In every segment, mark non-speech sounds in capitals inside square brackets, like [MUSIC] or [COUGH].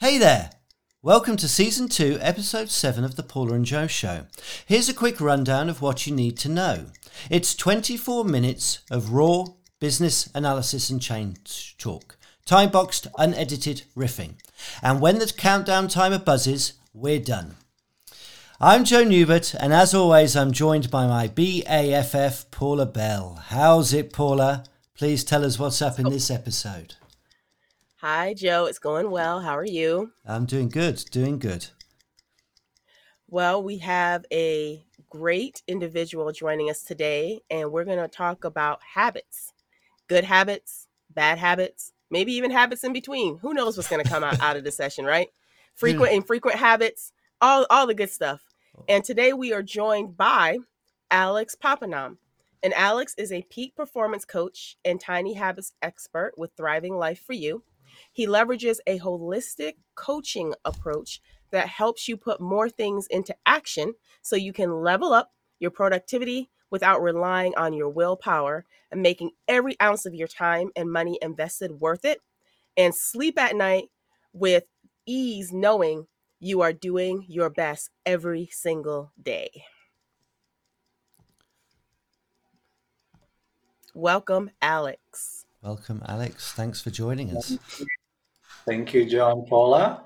Hey there! Welcome to Season 2, Episode 7 of The Paula and Joe Show. Here's a quick rundown of what you need to know. It's 24 minutes of raw business analysis and change talk, time boxed, unedited riffing. And when the countdown timer buzzes, we're done. I'm Joe Newbert, and as always, I'm joined by my BAFF, Paula Bell. How's it, Paula? Please tell us what's up in this episode. Hi, Joe. It's going well. How are you? I'm doing good, doing good. Well, we have a great individual joining us today, and we're going to talk about habits good habits, bad habits, maybe even habits in between. Who knows what's going to come out, out of the session, right? [LAUGHS] Hmm. Frequent and frequent habits, all, all the good stuff. And today we are joined by Alex Papanaoum. And Alex is a peak performance coach and tiny habits expert with Thriving Life for You. He leverages a holistic coaching approach that helps you put more things into action so you can level up your productivity without relying on your willpower and making every ounce of your time and money invested worth it. And sleep at night with ease, knowing you are doing your best every single day. Welcome, Alex. Welcome, Alex. Thanks for joining us. Thank you, John Paula.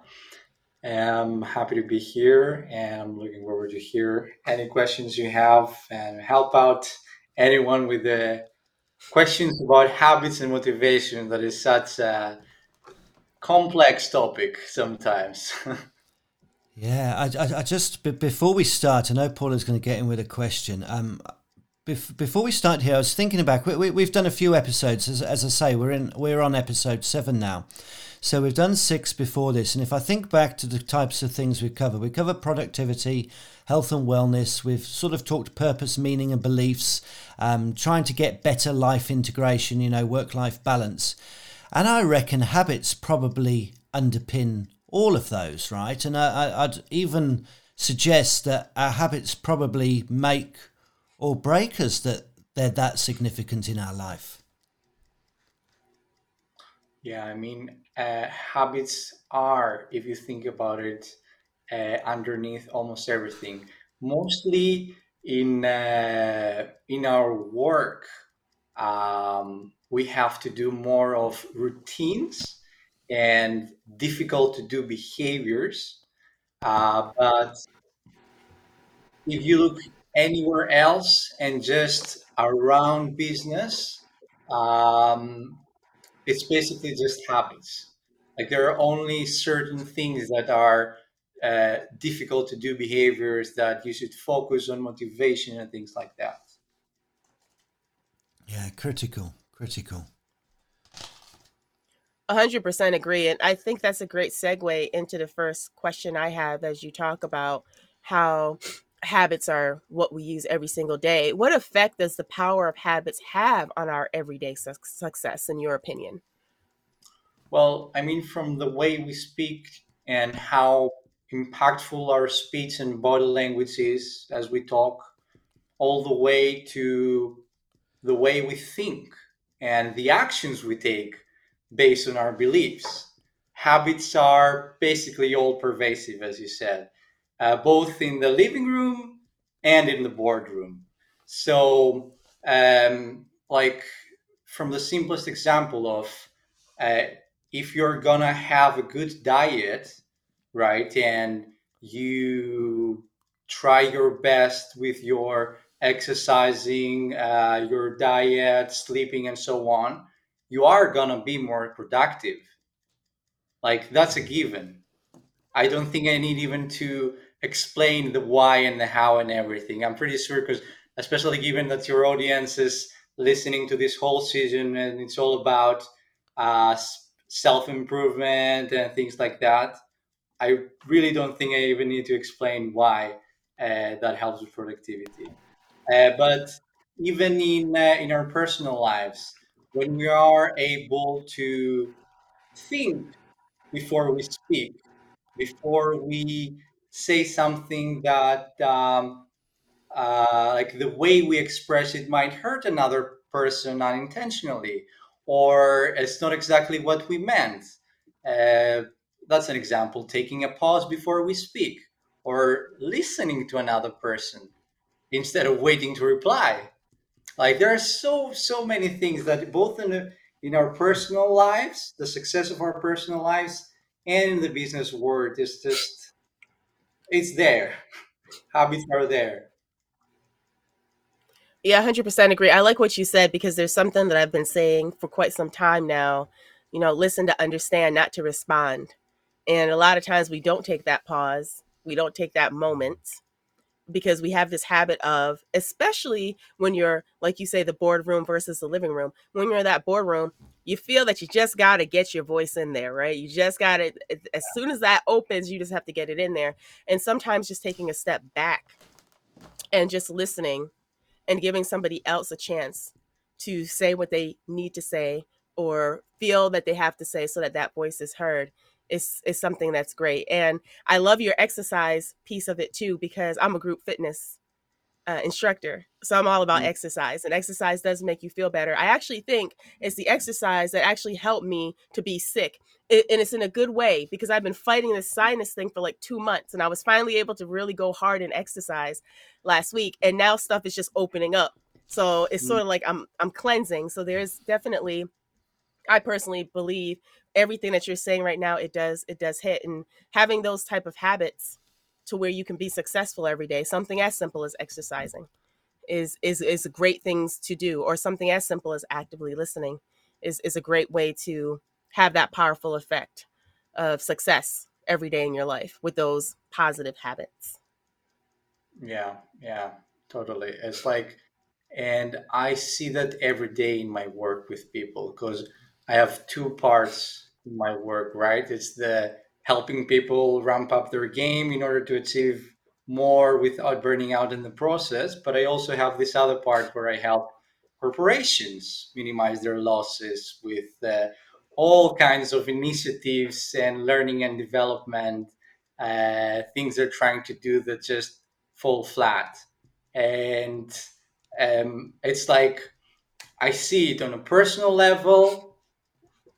I'm happy to be here and I'm looking forward to hear any questions you have and help out anyone with the questions about habits and motivation that is such a complex topic sometimes. [LAUGHS] yeah, I, I, I just before we start, I know Paula's going to get in with a question. Um, before we start here, I was thinking back. We, we, have done a few episodes, as, as I say, we're in we're on episode seven now. So we've done six before this, and if I think back to the types of things we've covered, we covered productivity, health and wellness. We've sort of talked purpose, meaning, and beliefs, um, trying to get better life integration, you know, work-life balance, and I reckon habits probably underpin all of those, right? And I, I'd even suggest that our habits probably make or break us that they're that significant in our life. Yeah, I mean, uh, habits are, if you think about it, uh, underneath almost everything. Mostly in uh, in our work, um, we have to do more of routines and difficult to do behaviors. Uh, but if you look anywhere else and just around business, um, it's basically just habits. Like there are only certain things that are uh, difficult to do behaviors that you should focus on motivation and things like that. Yeah, critical, critical. 100% agree. And I think that's a great segue into the first question I have as you talk about how habits are what we use every single day. What effect does the power of habits have on our everyday su- success, in your opinion? Well, I mean, from the way we speak and how impactful our speech and body language is as we talk, all the way to the way we think and the actions we take based on our beliefs. Habits are basically all pervasive, as you said uh, both in the living room and in the boardroom. So, um, like from the simplest example of uh, if you're gonna have a good diet, right, and you try your best with your exercising, uh, your diet, sleeping, and so on, you are gonna be more productive. Like that's a given. I don't think I need even to explain the why and the how and everything. I'm pretty sure because, especially given that your audience is listening to this whole season and it's all about uh, self improvement and things like that. I really don't think I even need to explain why uh, that helps with productivity. Uh, but even in uh, in our personal lives, when we are able to think before we speak, before we say something that um, uh, like the way we express it might hurt another person unintentionally or it's not exactly what we meant. Uh, that's an example taking a pause before we speak or listening to another person instead of waiting to reply. Like there are so so many things that both in in our personal lives the success of our personal lives and in the business world is just it's there. Habits are there. Yeah 100% agree. I like what you said because there's something that i've been saying for quite some time now. You know listen to understand not to respond. And a lot of times we don't take that pause. We don't take that moment because we have this habit of, especially when you're, like you say, the boardroom versus the living room, when you're in that boardroom, you feel that you just got to get your voice in there, right? You just got to, eh, as soon as that opens, you just have to get it in there. And sometimes just taking a step back and just listening and giving somebody else a chance to say what they need to say or feel that they have to say so that that voice is heard is is something that's great. And I love your exercise piece of it too because I'm a group fitness uh, instructor. So I'm all about mm-hmm. exercise, and exercise does make you feel better. I actually think it's the exercise that actually helped me to be sick. It, and it's in a good way because I've been fighting this sinus thing for like two months, and I was finally able to really go hard and exercise last week. And now stuff is just opening up. So it's mm-hmm. sort of like I'm I'm cleansing. So there's definitely, I personally believe everything that you're saying right now it does it does hit and having those type of habits to where you can be successful every day something as simple as exercising is is is great things to do or something as simple as actively listening is is a great way to have that powerful effect of success every day in your life with those positive habits. Yeah yeah totally it's like and i see that every day in my work with people because I have two parts in my work, right? It's the helping people ramp up their game in order to achieve more without burning out in the process. But I also have this other part where I help corporations minimize their losses with uh, all kinds of initiatives and learning and development uh, things they're trying to do that just fall flat. And um, it's like I see it on a personal level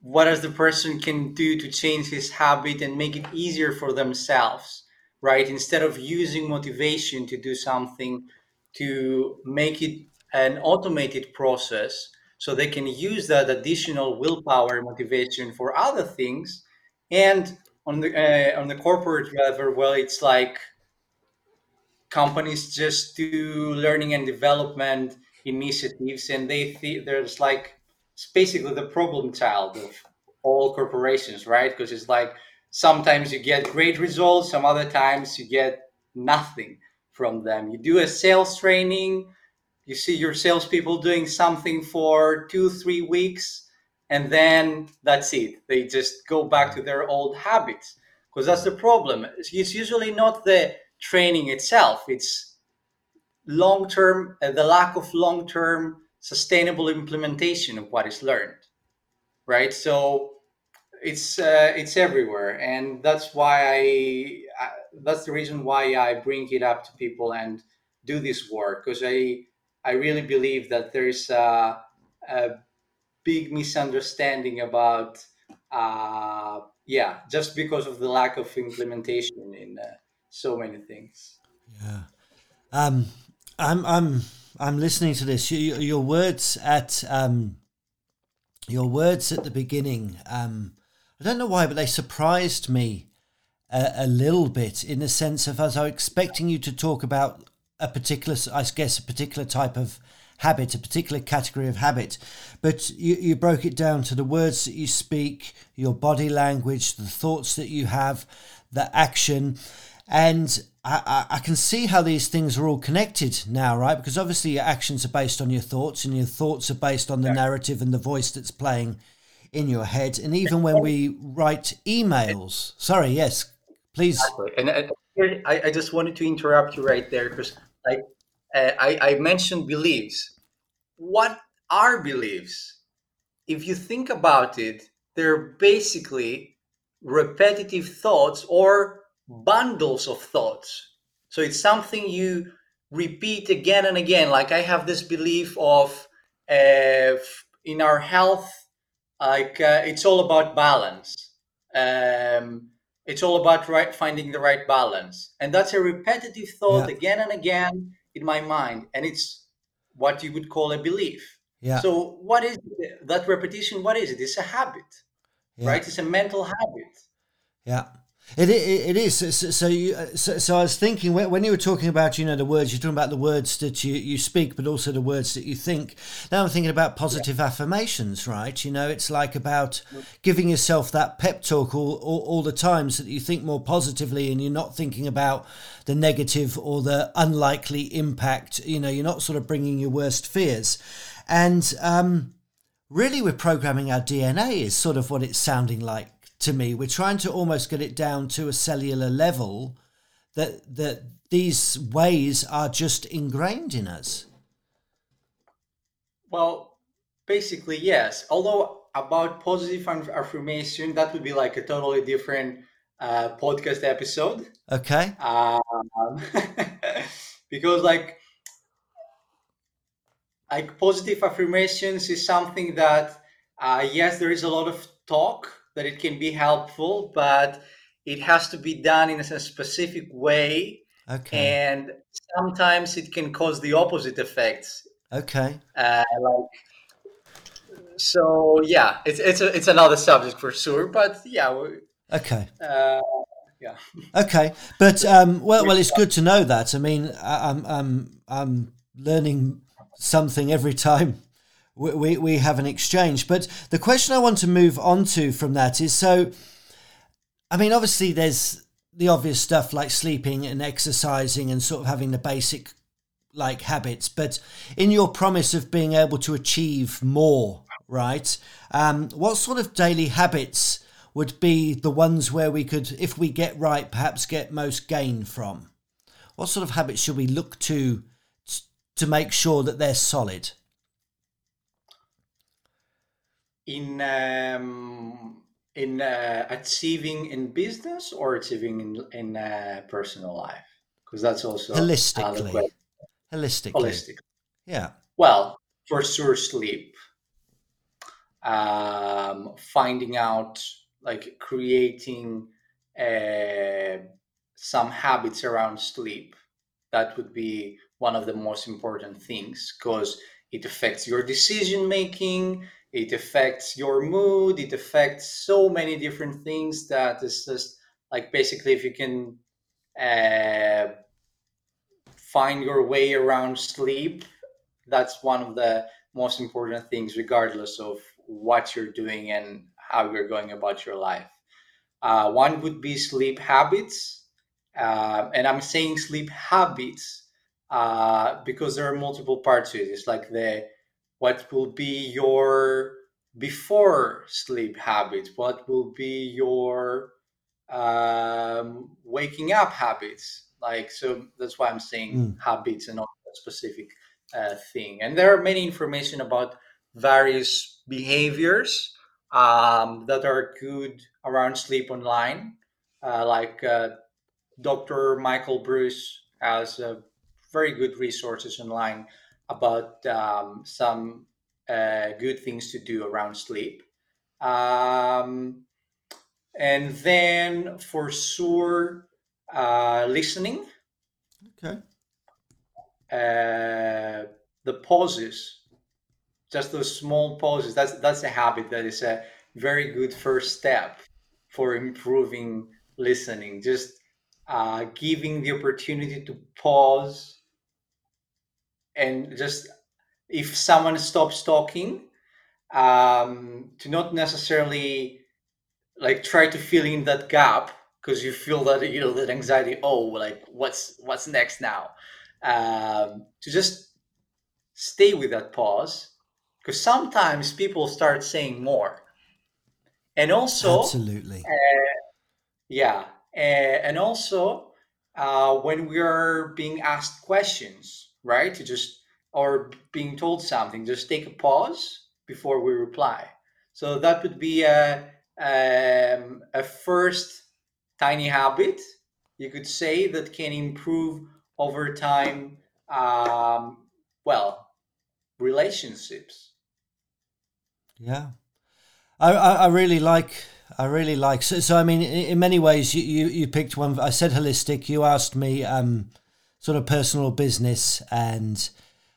what as the person can do to change his habit and make it easier for themselves right? Instead of using motivation to do something to make it an automated process so they can use that additional willpower motivation for other things. And on the uh, on the corporate level well it's like companies just do learning and development initiatives and they th- there's like it's basically the problem child of all corporations, right? Because it's like sometimes you get great results, some other times you get nothing from them. You do a sales training, you see your salespeople doing something for two, three weeks, and then that's it. They just go back to their old habits. Because that's the problem. It's usually not the training itself, it's long term, uh, the lack of long term sustainable implementation of what is learned right? So it's uh, it's everywhere and that's why I, I, that's the reason why i bring it up to people and do this work because i i really believe that there's a, a big misunderstanding about uh, yeah just because of the lack of implementation in uh, so many things. Yeah. Um i'm i'm I'm listening to this. Your, your words at um, your words at the beginning. Um, I don't know why, but they surprised me a, a, little bit in the sense of as I was expecting you to talk about a particular, I guess, a particular type of habit, a particular category of habit, but you, you broke it down to the words that you speak, your body language, the thoughts that you have, the action, and I, I, can see how these things are all connected now, right? Because obviously your actions are based on your thoughts, and your thoughts are based on the yeah. narrative and the voice that's playing in your head. And even when we write emails, sorry, yes, please. Exactly. And I, I just wanted to interrupt you right there because, like, uh, I, I mentioned beliefs. What are beliefs? If you think about it, they're basically repetitive thoughts or bundles of thoughts. So it's something you repeat again and again. Like I have this belief of uh, in our health, like uh, it's all about balance. Um, it's all about right finding the right balance and that's a repetitive thought Yeah. again and again in my mind and it's what you would call a belief Yeah. so what is it? that repetition what is it it's a habit yeah. right it's a mental habit Yeah, it it, it is. So, so, you, so, so I was thinking when, when you were talking about you know the words you're talking about the words that you, you speak, but also the words that you think. Now I'm thinking about positive affirmations, right? You know, it's like about giving yourself that pep talk all, all all the time so that you think more positively and you're not thinking about the negative or the unlikely impact. You know, you're not sort of bringing your worst fears, and um, really we're programming our DNA is sort of what it's sounding like to me. We're trying to almost get it down to a cellular level that that these ways are just ingrained in us. well basically yes although about positive affirmation that would be like a totally different uh, podcast episode Okay. um, [LAUGHS] because like like positive affirmations is something that uh, yes there is a lot of talk that it can be helpful but it has to be done in a specific way Okay. and sometimes it can cause the opposite effects Okay. uh, like so yeah it's it's a, it's another subject for sure but yeah we- Okay. uh, yeah [LAUGHS] Okay. But um, well, well, it's good to know that. I mean, I'm I'm I'm learning something every time we, we we have an exchange. But the question I want to move on to from that is so. I mean, obviously, there's the obvious stuff like sleeping and exercising and sort of having the basic like habits. But in your promise of being able to achieve more, right? Um, what sort of daily habits would be the ones where we could, if we get right, perhaps get most gain from? What sort of habits should we look to to make sure that they're solid? In um, in uh, achieving in business or achieving in in uh, personal life because that's also another Holistically. Holistically. Yeah. well for sure sleep um, finding out like creating uh, some habits around sleep that would be one of the most important things because it affects your decision making it affects your mood. It affects so many different things that it's just like basically if you can uh, find your way around sleep that's one of the most important things regardless of what you're doing and how you're going about your life. Uh, one would be sleep habits. Uh, and i'm saying sleep habits uh, because there are multiple parts to it. It's like the what will be your before sleep habits? What will be your um, waking up habits? Like so that's why i'm saying Mm. habits and not a specific uh, thing. And there are many information about various behaviors um, that are good around sleep online. Uh, like uh, dr Michael Breus has uh, very good resources online about um, some uh, good things to do around sleep. Um, and then for sure uh, listening. Okay. uh, the pauses. Just those small pauses. That's that's a habit that is a very good first step for improving listening. Just uh, giving the opportunity to pause and just if someone stops talking um, to not necessarily like try to fill in that gap because you feel that you know that anxiety oh like what's what's next now um, to just stay with that pause because sometimes people start saying more and also Absolutely. yeah uh, and also uh, when we are being asked questions right to just or being told something just take a pause before we reply so that would be a um, a first tiny habit you could say that can improve over time um, well relationships Yeah, I, I, I really like I really like. So, so I mean, in, in many ways, you, you, you picked one. I said holistic. You asked me um, sort of personal business, and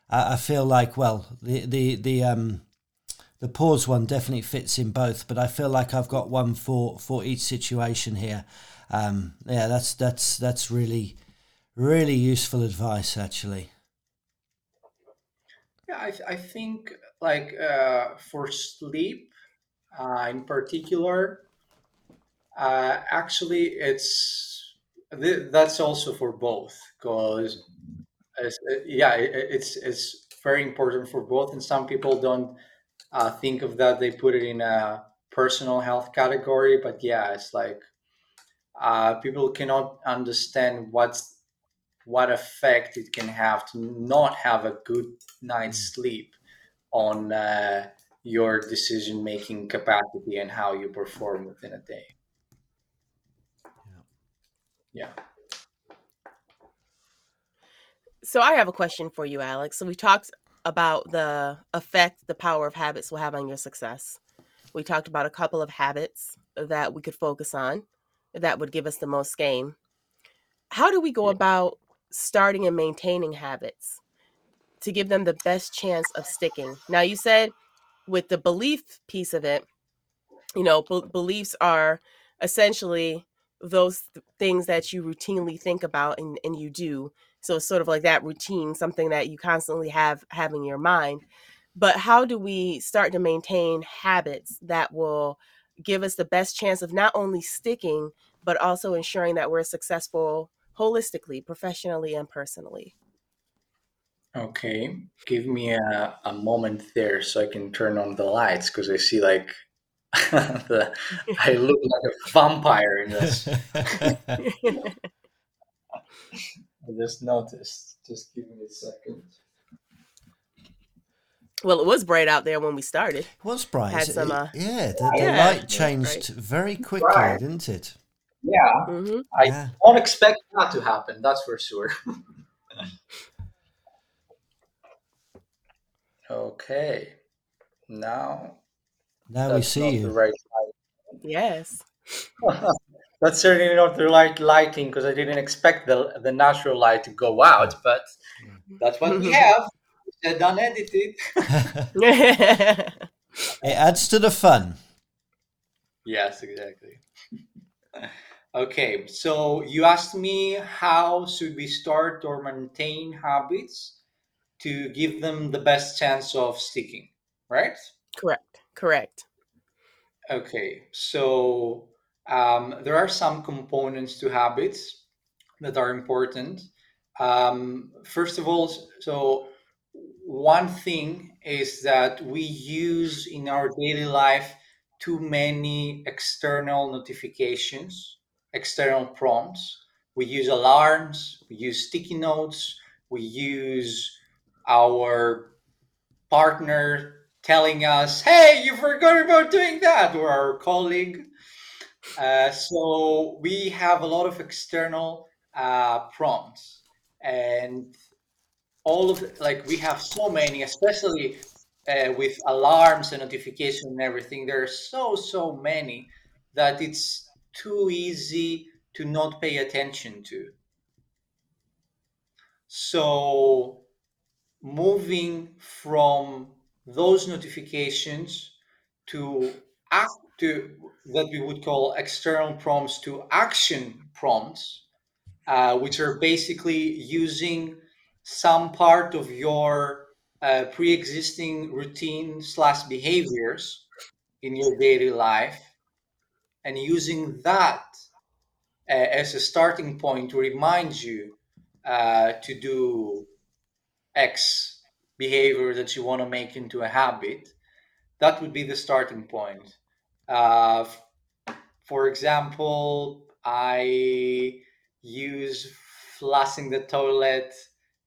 I, I feel like well, the the the um, the pause one definitely fits in both. But I feel like I've got one for for each situation here. Um, yeah, that's that's that's really really useful advice, actually. Yeah, I, I think like uh, for sleep uh, in particular, uh, actually it's th- that's also for both because yeah, it, it's it's very important for both, and some people don't uh, think of that. They put it in a personal health category, but yeah, it's like uh, people cannot understand what's what effect it can have to not have a good night's mm. sleep on uh, your decision making capacity and how you perform within a day. Yeah. So I have a question for you, Alex. So we talked about the effect the power of habits will have on your success. We talked about a couple of habits that we could focus on that would give us the most gain. How do we go about starting and maintaining habits to give them the best chance of sticking. Now, you said with the belief piece of it, you know, b- beliefs are essentially those th- things that you routinely think about and, and you do. So it's sort of like that routine, something that you constantly have have in your mind. But how do we start to maintain habits that will give us the best chance of not only sticking, but also ensuring that we're successful holistically, professionally, and personally. Okay, give me a, a moment there so I can turn on the lights because I see like [LAUGHS] the I look like a vampire in this. [LAUGHS] I just noticed. Just give me a second. Well, it was bright out there when we started. It was bright. Had some, uh, yeah, the, the yeah, light changed very quickly, right. didn't it? Yeah, mm-hmm. I yeah. don't expect that to happen. That's for sure. [LAUGHS] okay, now. Now we see you. Right yes. [LAUGHS] that's certainly not the right lighting because I didn't expect the the natural light to go out, but mm-hmm. that's what we [LAUGHS] have. It's unedited. [LAUGHS] it adds to the fun. Yes, exactly. Okay, so you asked me how should we start or maintain habits to give them the best chance of sticking, right? Correct. Correct. Okay, so um, there are some components to habits that are important. Um, first of all, so one thing is that we use in our daily life too many external notifications external prompts. We use alarms, we use sticky notes, we use our partner telling us, hey, you forgot about doing that, or our colleague. Uh, so we have a lot of external uh, prompts and all of like we have so many especially uh, with alarms and notifications and everything there are so so many that it's too easy to not pay attention to. So, moving from those notifications to act to that we would call external prompts to action prompts, uh, which are basically using some part of your uh, pre-existing routine slash behaviors in your daily life and using that uh, as a starting point to remind you uh, to do X behavior that you want to make into a habit, that would be the starting point. Uh, for example, I use flushing the toilet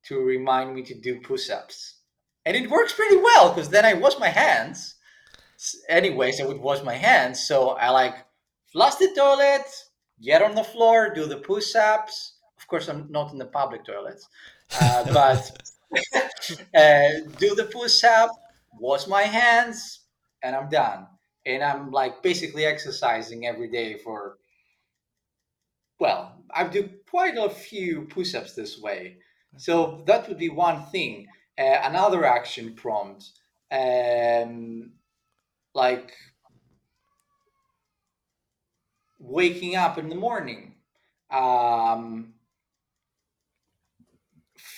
to remind me to do push ups. And it works pretty well because then I wash my hands. Anyways, I would wash my hands. So I like flush the toilet, get on the floor, do the push ups. Of course, I'm not in the public toilets, uh, [LAUGHS] but [LAUGHS] uh, do the push up, wash my hands, and I'm done. and I'm like basically exercising every day for. Well, I do quite a few push-ups this way, so that would be one thing. Uh, another action prompt, um, like waking up in the morning, um,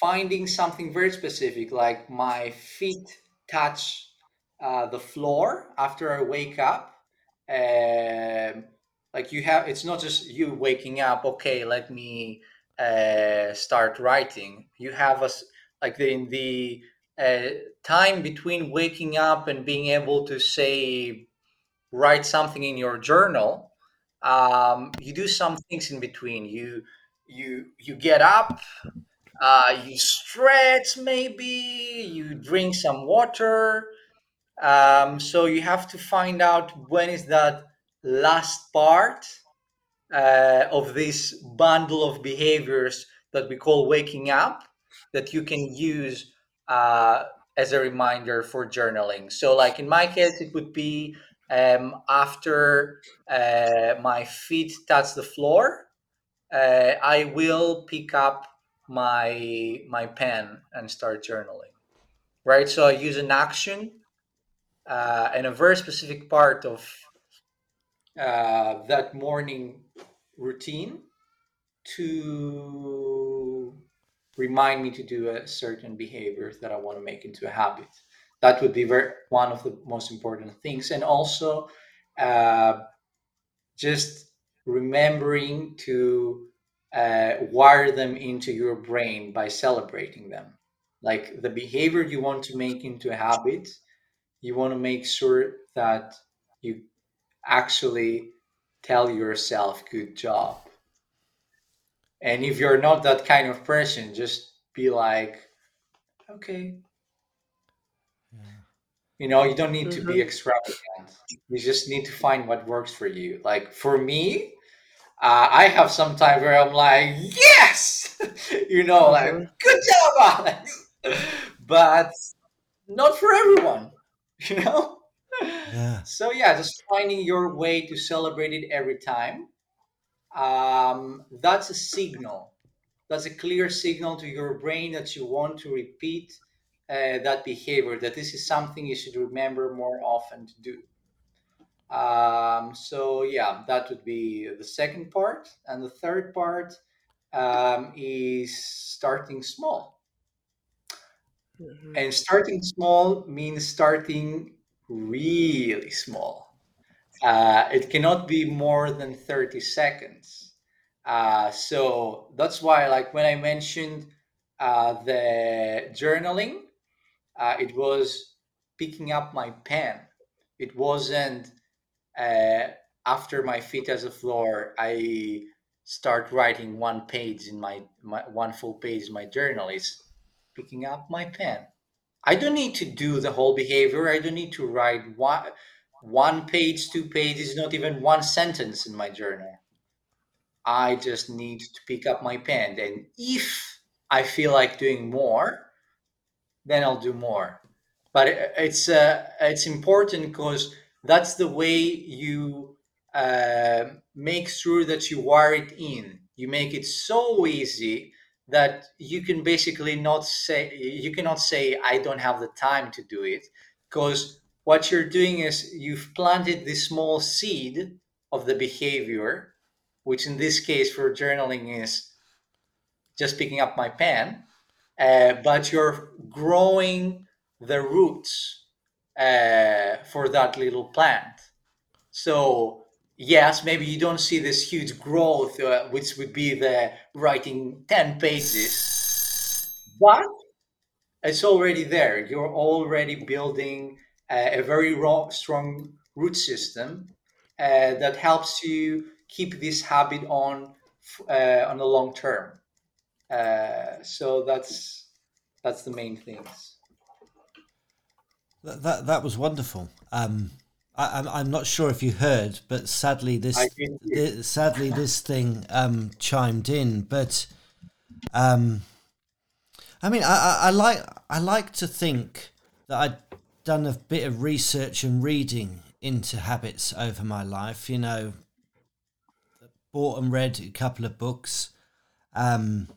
finding something very specific, like my feet touch uh, the floor after I wake up. Um, like you have, it's not just you waking up. Okay, let me uh, start writing. You have us like the, in the uh, time between waking up and being able to say write something in your journal um, you do some things in between you you you get up uh, you stretch maybe you drink some water um, so you have to find out when is that last part uh, of this bundle of behaviors that we call waking up that you can use uh, as a reminder for journaling. So, like in my case, it would be um, after uh, my feet touch the floor, uh, I will pick up my my pen and start journaling. Right. So I use an action uh, and a very specific part of uh, that morning routine to remind me to do a certain behavior that I want to make into a habit. That would be very one of the most important things, and also uh, just remembering to uh, wire them into your brain by celebrating them. Like the behavior you want to make into a habit, you want to make sure that you actually tell yourself, good job and if you're not that kind of person, just be like, okay. Yeah. You know, you don't need mm-hmm. to be mm-hmm. extravagant. You just need to find what works for you. Like for me, uh, I have some time where I'm like, yes, [LAUGHS] you know, like mm-hmm. good job, Alex. [LAUGHS] but not for everyone, [LAUGHS] you know. Yeah. So yeah, just finding your way to celebrate it every time um, that's a signal. That's a clear signal to your brain that you want to repeat uh, that behavior, that this is something you should remember more often to do. Um, so, yeah, that would be the second part. And the third part um, is starting small. Mm-hmm. And starting small means starting really small. Uh, it cannot be more than 30 seconds. Uh, so that's why, like when I mentioned uh, the journaling, uh, it was picking up my pen. It wasn't uh, after my feet as a floor. I start writing one page in my, my one full page in my journal. is picking up my pen. I don't need to do the whole behavior. I don't need to write one one page, two pages, not even one sentence in my journal. I just need to pick up my pen. And if I feel like doing more, then I'll do more. But it's uh, it's important because that's the way you uh, make sure that you wire it in. You make it so easy that you can basically not say you cannot say I don't have the time to do it because what you're doing is you've planted the small seed of the behavior, which in this case for journaling is just picking up my pen, uh, but you're growing the roots uh, for that little plant. So, yes, maybe you don't see this huge growth, uh, which would be the writing 10 pages, but it's already there. You're already building a very raw, strong root system uh, that helps you keep this habit on uh, on the long term. Uh, so that's that's the main things. That that, that was wonderful. Um, I, am I'm not sure if you heard, but sadly this, this sadly this thing um, chimed in. But um, I mean, I, I, I like I like to think that I'd done a bit of research and reading into habits over my life. You know, bought and read a couple of books. Um,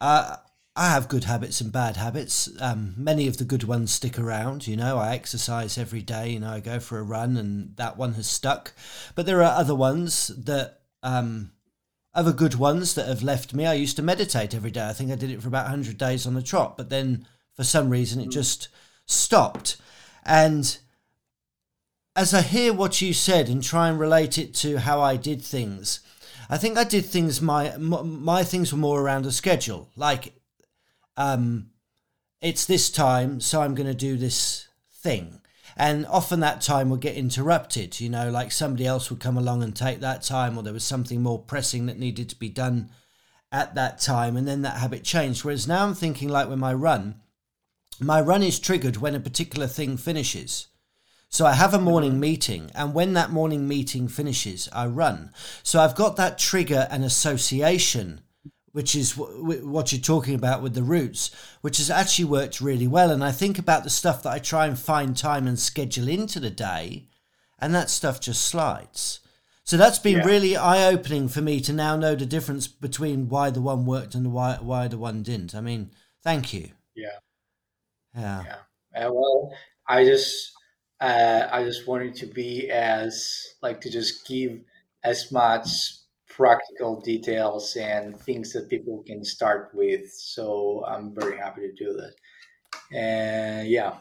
I I have good habits and bad habits. Um, many of the good ones stick around. You know, I exercise every day. You know, I go for a run, and that one has stuck. But there are other ones that um, other good ones that have left me. I used to meditate every day. I think I did it for about 100 days on the trot, but then for some reason it just stopped. And as I hear what you said and try and relate it to how I did things, I think I did things my my things were more around a schedule. Like um it's this time, so I'm going to do this thing. And often that time would get interrupted you know like somebody else would come along and take that time or there was something more pressing that needed to be done at that time and then that habit changed. Whereas now i'm thinking like with my run my run is triggered when a particular thing finishes. So I have a morning meeting, and when that morning meeting finishes, I run. So I've got that trigger and association which is w- what you're talking about with the roots, which has actually worked really well. And I think about the stuff that I try and find time and schedule into the day, and that stuff just slides. So that's been yeah. really eye opening for me to now know the difference between why the one worked and why why the one didn't. I mean, thank you. Yeah. Yeah. Yeah. Uh, well, I just uh, I just wanted to be as like to just give as much practical details and things that people can start with. So I'm very happy to do that. And yeah.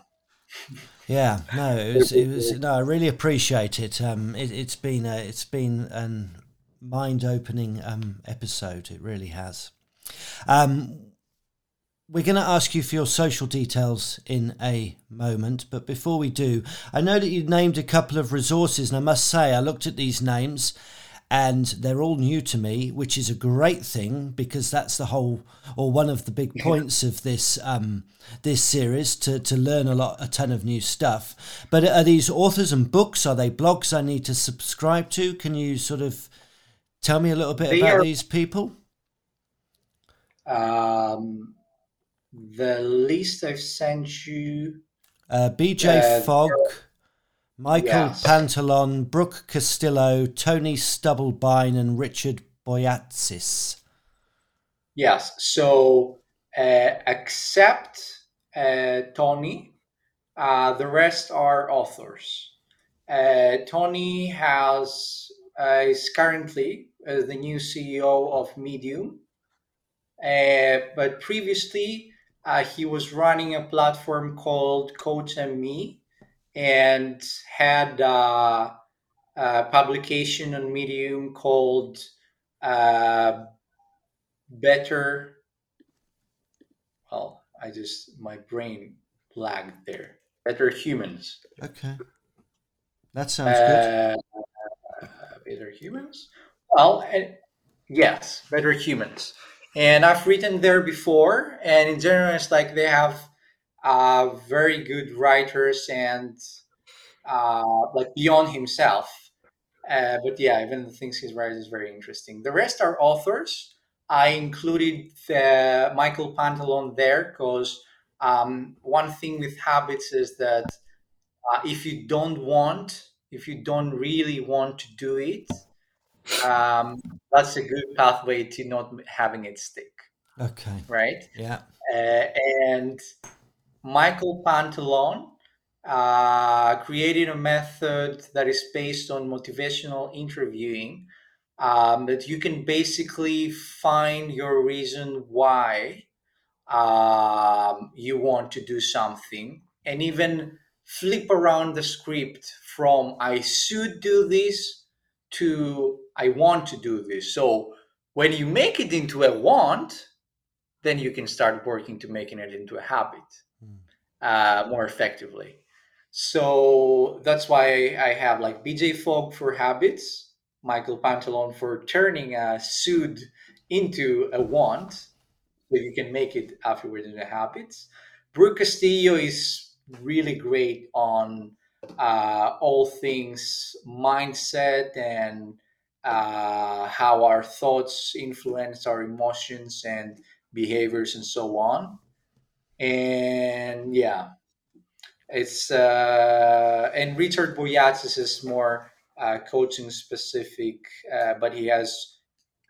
Yeah, no, it was, it was no, I really appreciate it. Um, it, has been a, it's been an mind-opening um episode. It really has. Um, we're going to ask you for your social details in a moment, but before we do, I know that you named a couple of resources, and I must say, I looked at these names and they're all new to me, which is a great thing because that's the whole or one of the big points of this um, this series to to learn a lot, a ton of new stuff. But are these authors and books? Are they blogs I need to subscribe to? Can you sort of tell me a little bit they about are, these people? Um, the list I've sent you. Uh, BJ uh, Fogg. Michael yes. Pantalon, Brooke Castillo, Tony Stubblebine, and Richard Boyatzis. Yes. So, uh, except uh, Tony, uh, the rest are authors. Uh, Tony has uh, is currently uh, the new CEO of Medium, but previously he was running a platform called Coach and Me, and had uh, a publication on Medium called uh, Better. Well, I just, my brain lagged there. Better Humans. Okay. That sounds uh, good. better Humans? Well, yes, Better Humans. And I've written there before, and in general, it's like they have uh, very good writers and uh, like beyond himself. Uh, but yeah, even the things he's writing is very interesting. The rest are authors. I included the Michael Pantalon there because um, one thing with habits is that uh, if you don't want, if you don't really want to do it, um, that's a good pathway to not having it stick. Okay. Right. Yeah. Uh, and Michael Pantalon uh, created a method that is based on motivational interviewing um, that you can basically find your reason why um, you want to do something and even flip around the script from I should do this to I want to do this. So when you make it into a want, then you can start working to making it into a habit uh, more effectively. So that's why I have like BJ Fogg for habits, Michael Pantalon for turning a should into a want, so you can make it afterwards into habits. Brooke Castillo is really great on uh, all things mindset and uh, how our thoughts influence our emotions and behaviors and so on and yeah it's uh, and Richard Boyatzis is more uh, coaching specific, uh, but he has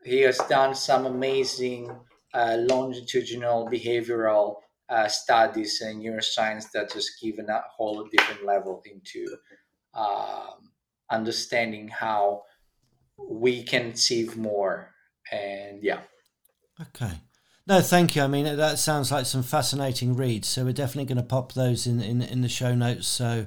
he has done some amazing uh, longitudinal behavioral uh, studies and neuroscience that just given a whole different level into um, understanding how we can achieve more. And yeah. Okay. No, thank you. I mean, that sounds like some fascinating reads. So we're definitely going to pop those in, in, in the show notes so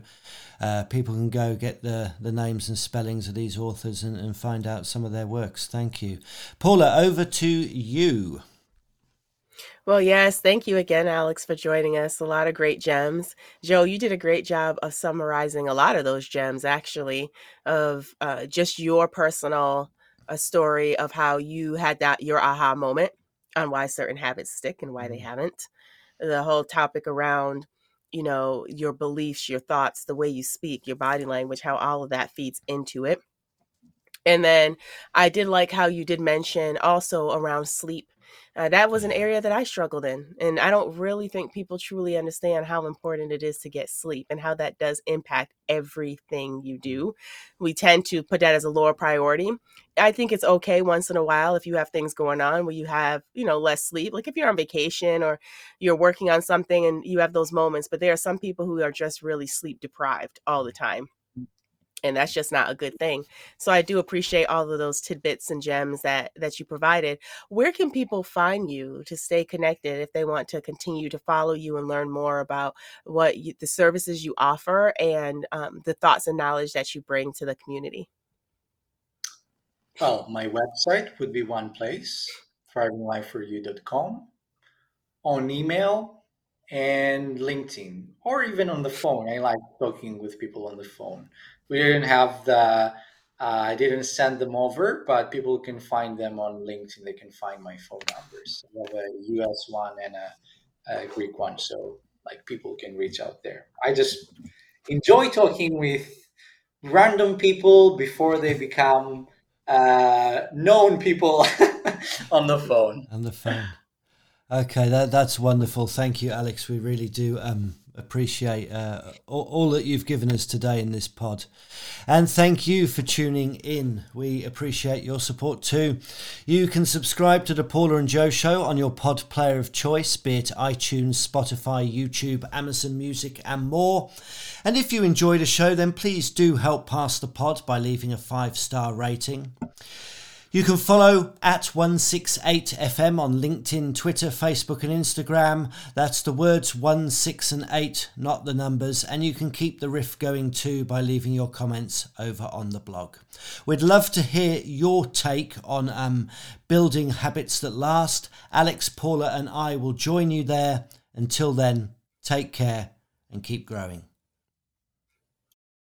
uh, people can go get the, the names and spellings of these authors and, and find out some of their works. Thank you. Paula, over to you. Well, yes, thank you again, Alex, for joining us. A lot of great gems. Joe, you did a great job of summarizing a lot of those gems, actually, of uh, just your personal uh, story of how you had that your aha moment on why certain habits stick and why they mm-hmm. haven't. The whole topic around, you know, your beliefs, your thoughts, the way you speak, your body language, how all of that feeds into it. And then I did like how you did mention also around sleep uh, that was an area that I struggled in. And I don't really think people truly understand how important it is to get sleep and how that does impact everything you do. We tend to put that as a lower priority. I think it's okay once in a while if you have things going on where you have, you know, less sleep. Like if you're on vacation or you're working on something and you have those moments, but there are some people who are just really sleep deprived all the time and that's just not a good thing. So i do appreciate all of those tidbits and gems that that you provided. Where can people find you to stay connected if they want to continue to follow you and learn more about what you, the services you offer and um, the thoughts and knowledge that you bring to the community? Well my website would be one place thrivinglife4u.com on email and linkedin or even on the phone. I like talking with people on the phone we didn't have the uh, I didn't send them over, but people can find them on LinkedIn. They can find my phone numbers. I have a US one and a, a Greek one, so like people can reach out there. I just enjoy talking with random people before they become uh, known people [LAUGHS] on the phone. On the phone. Okay, that that's wonderful. Thank you, Alex. We really do um, appreciate uh, all, all, that you've given us today in this pod. And thank you for tuning in. We appreciate your support too. You can subscribe to the Paula and Joe Show on your pod player of choice, be it iTunes, Spotify, YouTube, Amazon Music, and more. And if you enjoy the show, then please do help pass the pod by leaving a five star rating. You can follow at 168FM on LinkedIn, Twitter, Facebook, and Instagram. That's the words 1, 6, and 8, not the numbers. And you can keep the riff going too by leaving your comments over on the blog. We'd love to hear your take on um, building habits that last. Alex, Paula, and I will join you there. Until then, take care and keep growing.